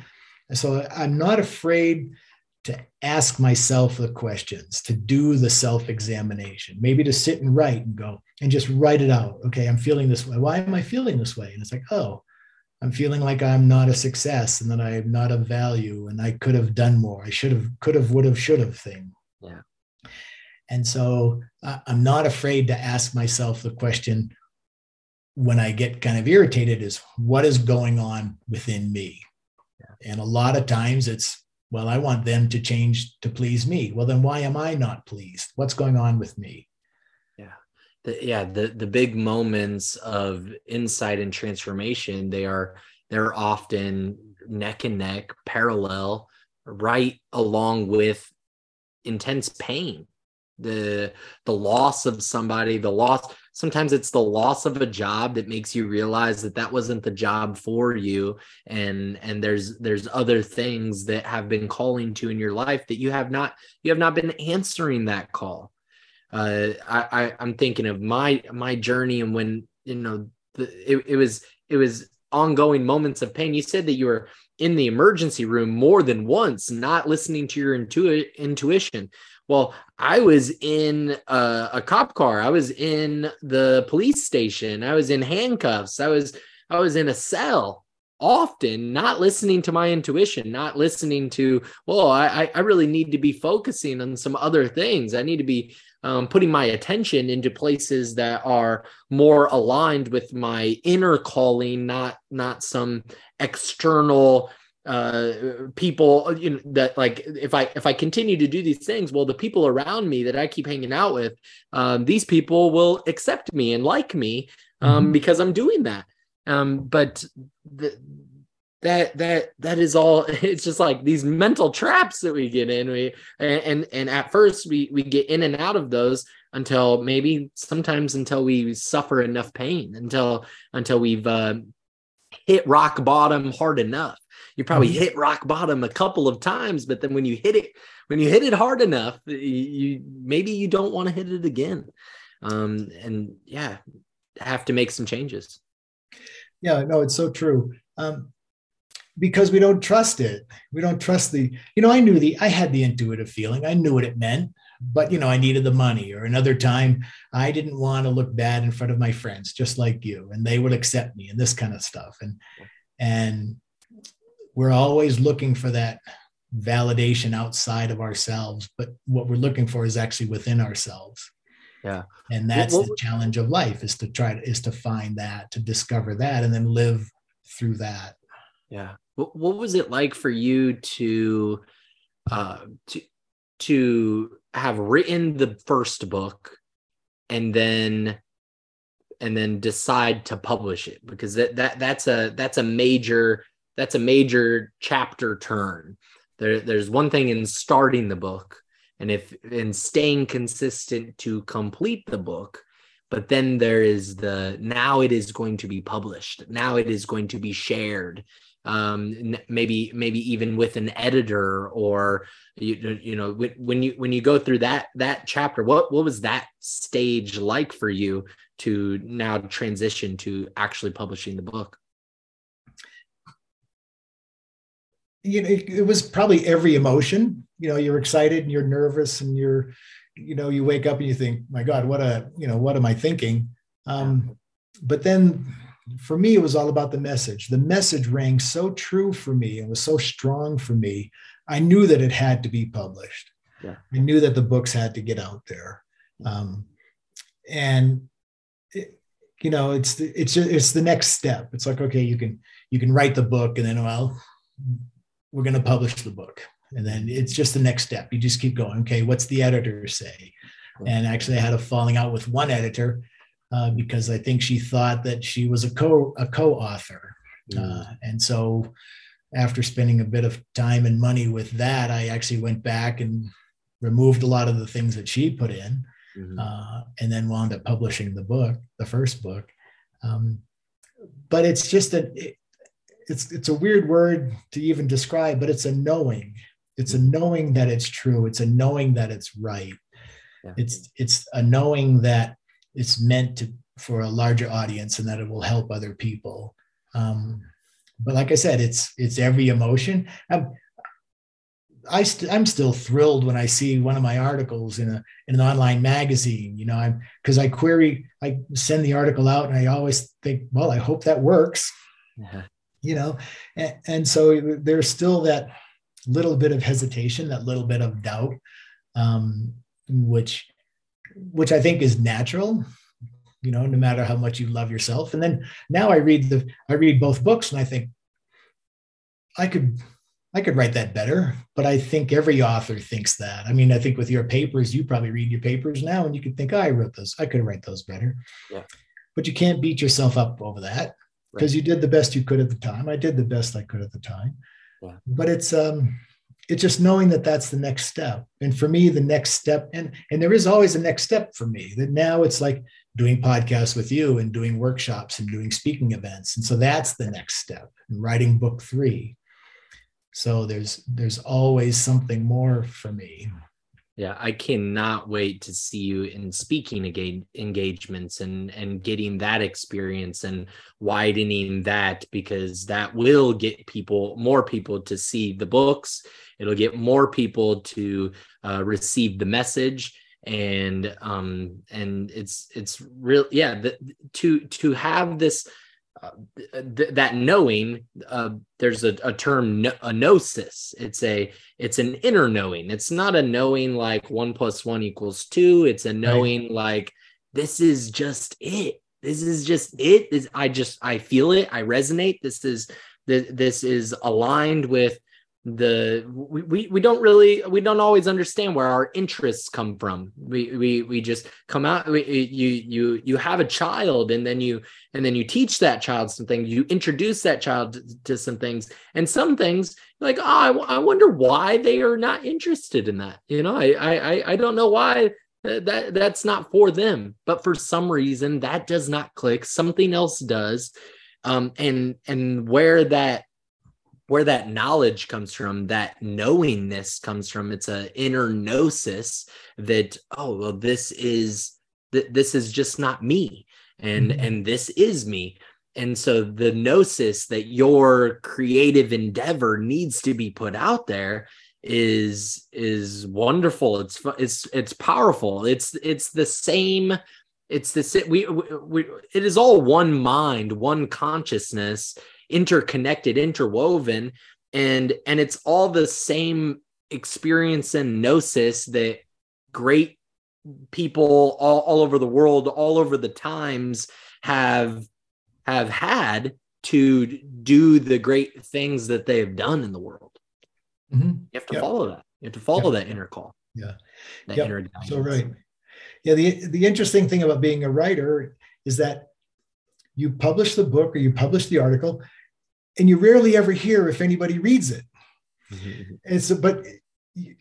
so I'm not afraid to ask myself the questions, to do the self examination, maybe to sit and write and go and just write it out. Okay, I'm feeling this way. Why am I feeling this way? And it's like, oh, I'm feeling like I'm not a success and that I'm not of value and I could have done more. I should have, could have, would have, should have thing. Yeah. And so uh, I'm not afraid to ask myself the question when I get kind of irritated is what is going on within me? Yeah. And a lot of times it's, well, I want them to change to please me. Well, then why am I not pleased? What's going on with me? Yeah. The, yeah. The, the big moments of insight and transformation, they are, they're often neck and neck, parallel, right along with intense pain the the loss of somebody the loss sometimes it's the loss of a job that makes you realize that that wasn't the job for you. And and there's there's other things that have been calling to in your life that you have not you have not been answering that call. Uh i, I i'm thinking of my my journey and when you know the, it, it was it was ongoing moments of pain. You said that you were in the emergency room more than once not listening to your intu- intuition well, I was in a, a, cop car. I was in the police station. I was in handcuffs. I was I was in a cell often, not listening to my intuition, not listening to, well, I, I really need to be focusing on some other things. I need to be um, putting my attention into places that are more aligned with my inner calling, not not some external uh people you know that like if i if i continue to do these things well the people around me that i keep hanging out with um these people will accept me and like me um mm-hmm. because i'm doing that um but the, that that that is all it's just like these mental traps that we get in we and and, and at first we we get in and out of those until maybe sometimes until we suffer enough pain until until we've uh, hit rock bottom hard enough you probably mm-hmm. hit rock bottom a couple of times but then when you hit it when you hit it hard enough you, you maybe you don't want to hit it again. Um and yeah have to make some changes. Yeah no it's so true. Um because we don't trust it. We don't trust the you know i knew the i had the intuitive feeling. I knew what it meant but you know i needed the money. Or another time i didn't want to look bad in front of my friends just like you and they would accept me and this kind of stuff. And and we're always looking for that validation outside of ourselves but what we're looking for is actually within ourselves. Yeah. And that's the challenge of life is to try to is to find that to discover that and then live through that. Yeah. What, what was it like for you to uh to to have written the first book and then and then decide to publish it? Because that, that that's a that's a major that's a major chapter turn. There, there's one thing in starting the book and if in staying consistent to complete the book but then there is the now it is going to be published now it is going to be shared um maybe maybe even with an editor or you, you know when you when you go through that that chapter what what was that stage like for you to now transition to actually publishing the book you know, it, it, was probably every emotion. You know, you're excited and you're nervous and you're, you know, you wake up and you think, my God, what a, you know, what am I thinking? Um, but then for me, it was all about the message. The message rang so true for me and was so strong for me. I knew that it had to be published. Yeah. I knew that the books had to get out there. Um, and it, you know, it's the, it's just, it's the next step. It's like, okay, you can, you can write the book and then, well, we're going to publish the book. And then it's just the next step. You just keep going. Okay what's the editor say? And actually i had a falling out with one editor uh, because i think she thought that she was a co a co-author. Mm. uh, and so after spending a bit of time and money with that i actually went back and removed a lot of the things that she put in mm-hmm. uh, and then wound up publishing the book the first book. Um, but it's just that it, it's it's a weird word to even describe, but it's a knowing. It's a knowing that it's true. It's a knowing that it's right. Yeah. It's it's a knowing that it's meant to for a larger audience and that it will help other people. Um, but like I said, it's it's every emotion. I'm, I st- I'm still thrilled when I see one of my articles in a in an online magazine. You know, I'm because I query, I send the article out, and I always think, well, I hope that works. Yeah. You know, and, and, so there's still that little bit of hesitation, that little bit of doubt, um, which which I think is natural. You know, no matter how much you love yourself. And then now I read the I read both books, and I think I could I could write that better, but I think every author thinks that. I mean, I think with your papers, you probably read your papers now and you could think, oh, I wrote those. I could write those better. Yeah. But you can't beat yourself up over that because right. you did the best you could at the time. I did the best I could at the time. But it's um it's just knowing that that's the next step. And for me, the next step, and and there is always a next step for me. That now it's like doing podcasts with you and doing workshops and doing speaking events. And so that's the next step. And writing book three so there's there's always something more for me yeah i cannot wait to see you in speaking engagements and and getting that experience and widening that because that will get people more people to see the books. It'll get more people to uh, receive the message and um and it's it's real yeah the, to to have this uh, th- that knowing uh, there's a, a term a gnosis. It's a it's an inner knowing. It's not a knowing like one plus one equals two. It's a knowing right. like this is just it. This is just it. This, i just i feel it. I resonate. This is this is aligned with the we, we we don't really we don't always understand where our interests come from. We we we just come out we, you you you have a child and then you and then you teach that child something you introduce that child to, to some things. And some things like oh I, I wonder why they are not interested in that. You know I I I don't know why that that's not for them. But for some reason that does not click. Something else does. Um and and where that where that knowledge comes from, that knowingness comes from. It's a inner gnosis that oh well, this is that this is just not me, and mm-hmm. and this is me. And so the gnosis that your creative endeavor needs to be put out there is is wonderful. It's it's it's powerful. It's it's the same. It's the we, we, we it is all one mind, one consciousness interconnected, interwoven, and and it's all the same experience and gnosis that great people all, all over the world, all over the times have have had to do the great things that they have done in the world. Mm-hmm. You have to follow that. You have to follow that inner call. Yeah. That inner so right. Yeah. The the interesting thing about being a writer is that you publish the book or you publish the article and you rarely ever hear if anybody reads it. Mm-hmm. And so, but you,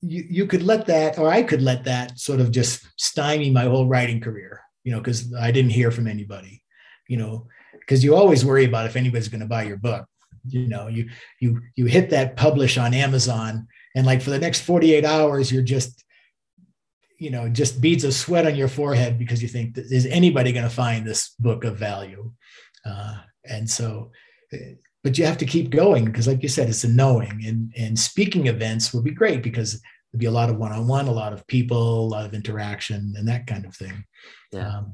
you could let that, or I could let that sort of just stymie my whole writing career, you know, because I didn't hear from anybody, you know, because you always worry about if anybody's going to buy your book. You know, you you you hit that publish on Amazon, and like for the next 48 hours, you're just you know just beads of sweat on your forehead because you think is anybody going to find this book of value uh, and so but you have to keep going because like you said it's a knowing and and speaking events would be great because there'd be a lot of one-on-one a lot of people a lot of interaction and that kind of thing. Yeah. Um,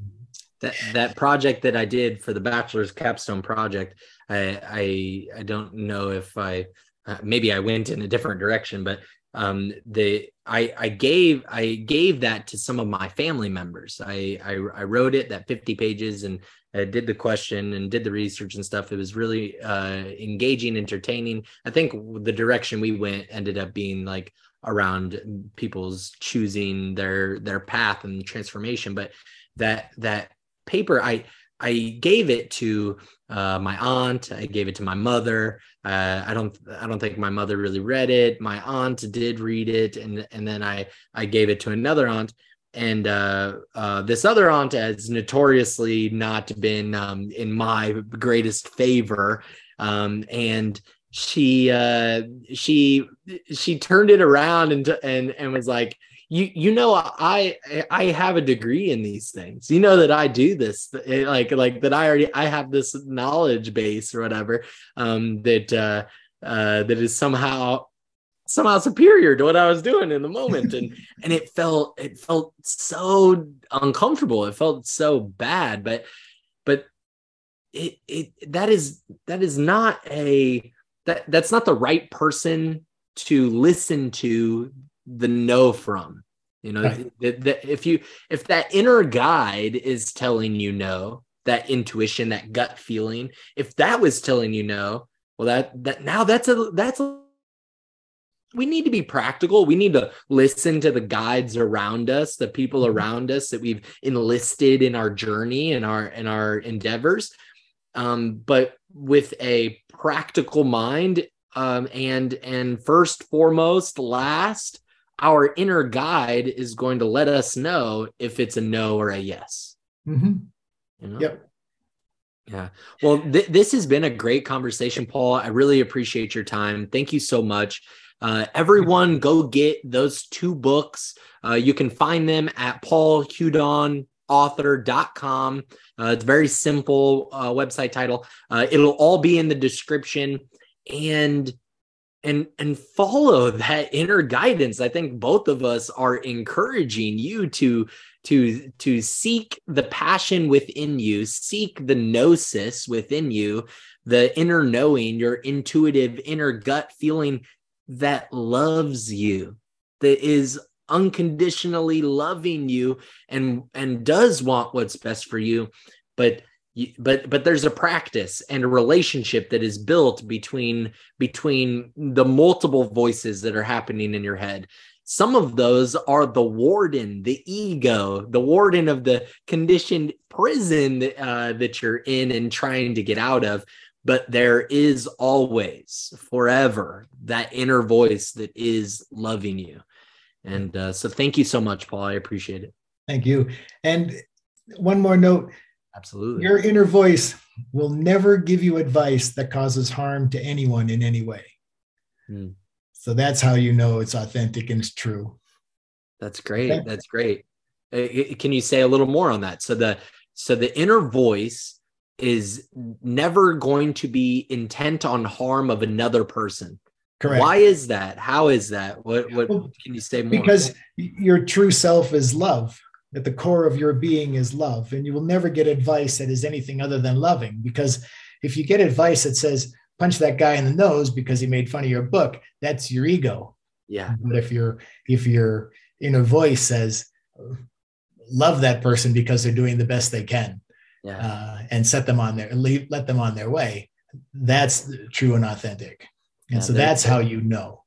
that that project that i did for the bachelor's capstone project i i i don't know if i uh, maybe i went in a different direction but um the i i gave i gave that to some of my family members. I i, I wrote it that 50 pages and I did the question and did the research and stuff. It was really uh, engaging, entertaining. I think the direction we went ended up being like around people's choosing their their path and transformation. But that that paper, I I gave it to uh, my aunt. I gave it to my mother. Uh, I don't I don't think my mother really read it. My aunt did read it, and and then I I gave it to another aunt and uh, uh, this other aunt has notoriously not been um, in my greatest favor. Um, and she uh she she turned it around and and and was like you you know i i have a degree in these things. You know that i do this eh, like like that i already i have this knowledge base or whatever um that uh uh that is somehow somehow superior to what i was doing in the moment. And and it felt it felt so uncomfortable. It felt so bad but but it it that is that is not a that that's not the right person to listen to the no from you know? Right. if you if that inner guide is telling you no that intuition that gut feeling if that was telling you no well that that now that's a that's a we need to be practical. We need to listen to the guides around us the people mm-hmm. around us that we've enlisted in our journey and our in our endeavors. Um, but with a practical mind um, and and first foremost last our inner guide is going to let us know if it's a no or a yes. Mm-hmm. you know? yep. Yeah. Well th- this has been a great conversation paul. I really appreciate your time. Thank you so much uh, everyone go get those two books uh, you can find them at paulhudonauthor.com uh, it's very simple uh, website title. Uh, it'll all be in the description and and and follow that inner guidance. I think both of us are encouraging you to to to seek the passion within you, seek the gnosis within you, the inner knowing, your intuitive inner gut feeling that loves you, that is unconditionally loving you and and does want what's best for you but but but there's a practice and a relationship that is built between between the multiple voices that are happening in your head. Some of those are the warden the ego the warden of the conditioned prison uh, that you're in and trying to get out of but there is always forever that inner voice that is loving you and uh, so thank you so much, Paul. I appreciate it. Thank you. And one more note. Absolutely. Your inner voice will never give you advice that causes harm to anyone in any way. Hmm. So that's how you know it's authentic and it's true. That's great. That's great. Uh, can you say a little more on that? So the so the inner voice is never going to be intent on harm of another person. Correct. Why is that? How is that? What what well, can you say more? Because your true self is love. At the core of your being is love, and you will never get advice that is anything other than loving. Because if you get advice that says punch that guy in the nose because he made fun of your book, that's your ego. Yeah. But if your if your inner voice says love that person because they're doing the best they can, yeah. uh, and set them on their leave, let them on their way, that's true and authentic. And yeah, so that's how you know.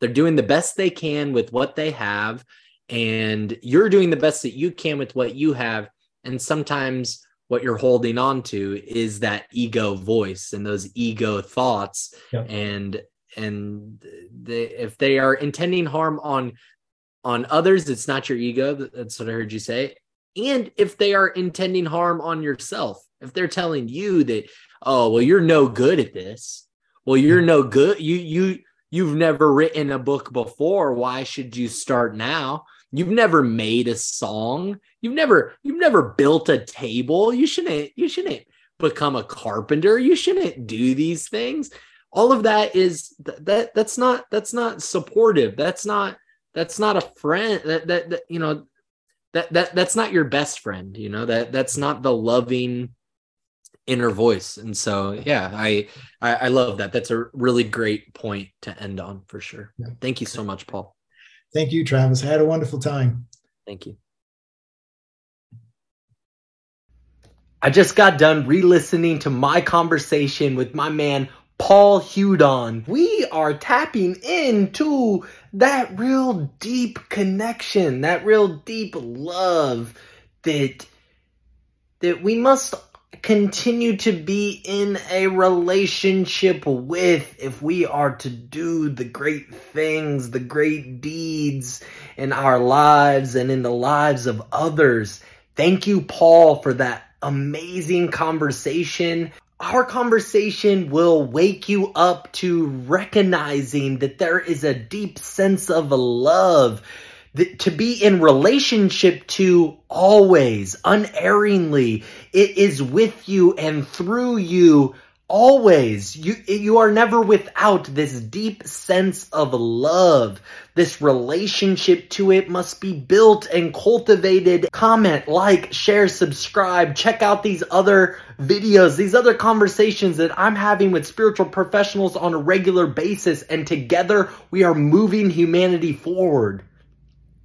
They're doing the best they can with what they have, and you're doing the best that you can with what you have. And sometimes what you're holding on to is that ego voice and those ego thoughts. Yep. And and they, if they are intending harm on on others, it's not your ego. That's what I heard you say. And if they are intending harm on yourself, if they're telling you that, oh, well, you're no good at this, well you're no good. You you you've never written a book before. Why should you start now? You've never made a song. You've never you've never built a table. You shouldn't you shouldn't become a carpenter. You shouldn't do these things. All of that is that that's not that's not supportive. That's not that's not a friend that, that that you know that that that's not your best friend you know that that's mm-hmm. not the loving inner voice. And so yeah I, I, I love that. That's a really great point to end on for sure. Yeah. thank you so much paul. Thank you travis. I had a wonderful time. Thank you. I just got done re-listening to my conversation with my man paul hudon. We are tapping into that real deep connection that real deep love that that we must continue to be in a relationship with if we are to do the great things, the great deeds in our lives and in the lives of others. Thank you, Paul, for that amazing conversation. Our conversation will wake you up to recognizing that there is a deep sense of love that to be in relationship to always unerringly it is with you and through you always you you are never without this deep sense of love. This relationship to it must be built and cultivated. Comment like share subscribe. Check out these other videos these other conversations that i'm having with spiritual professionals on a regular basis. And together we are moving humanity forward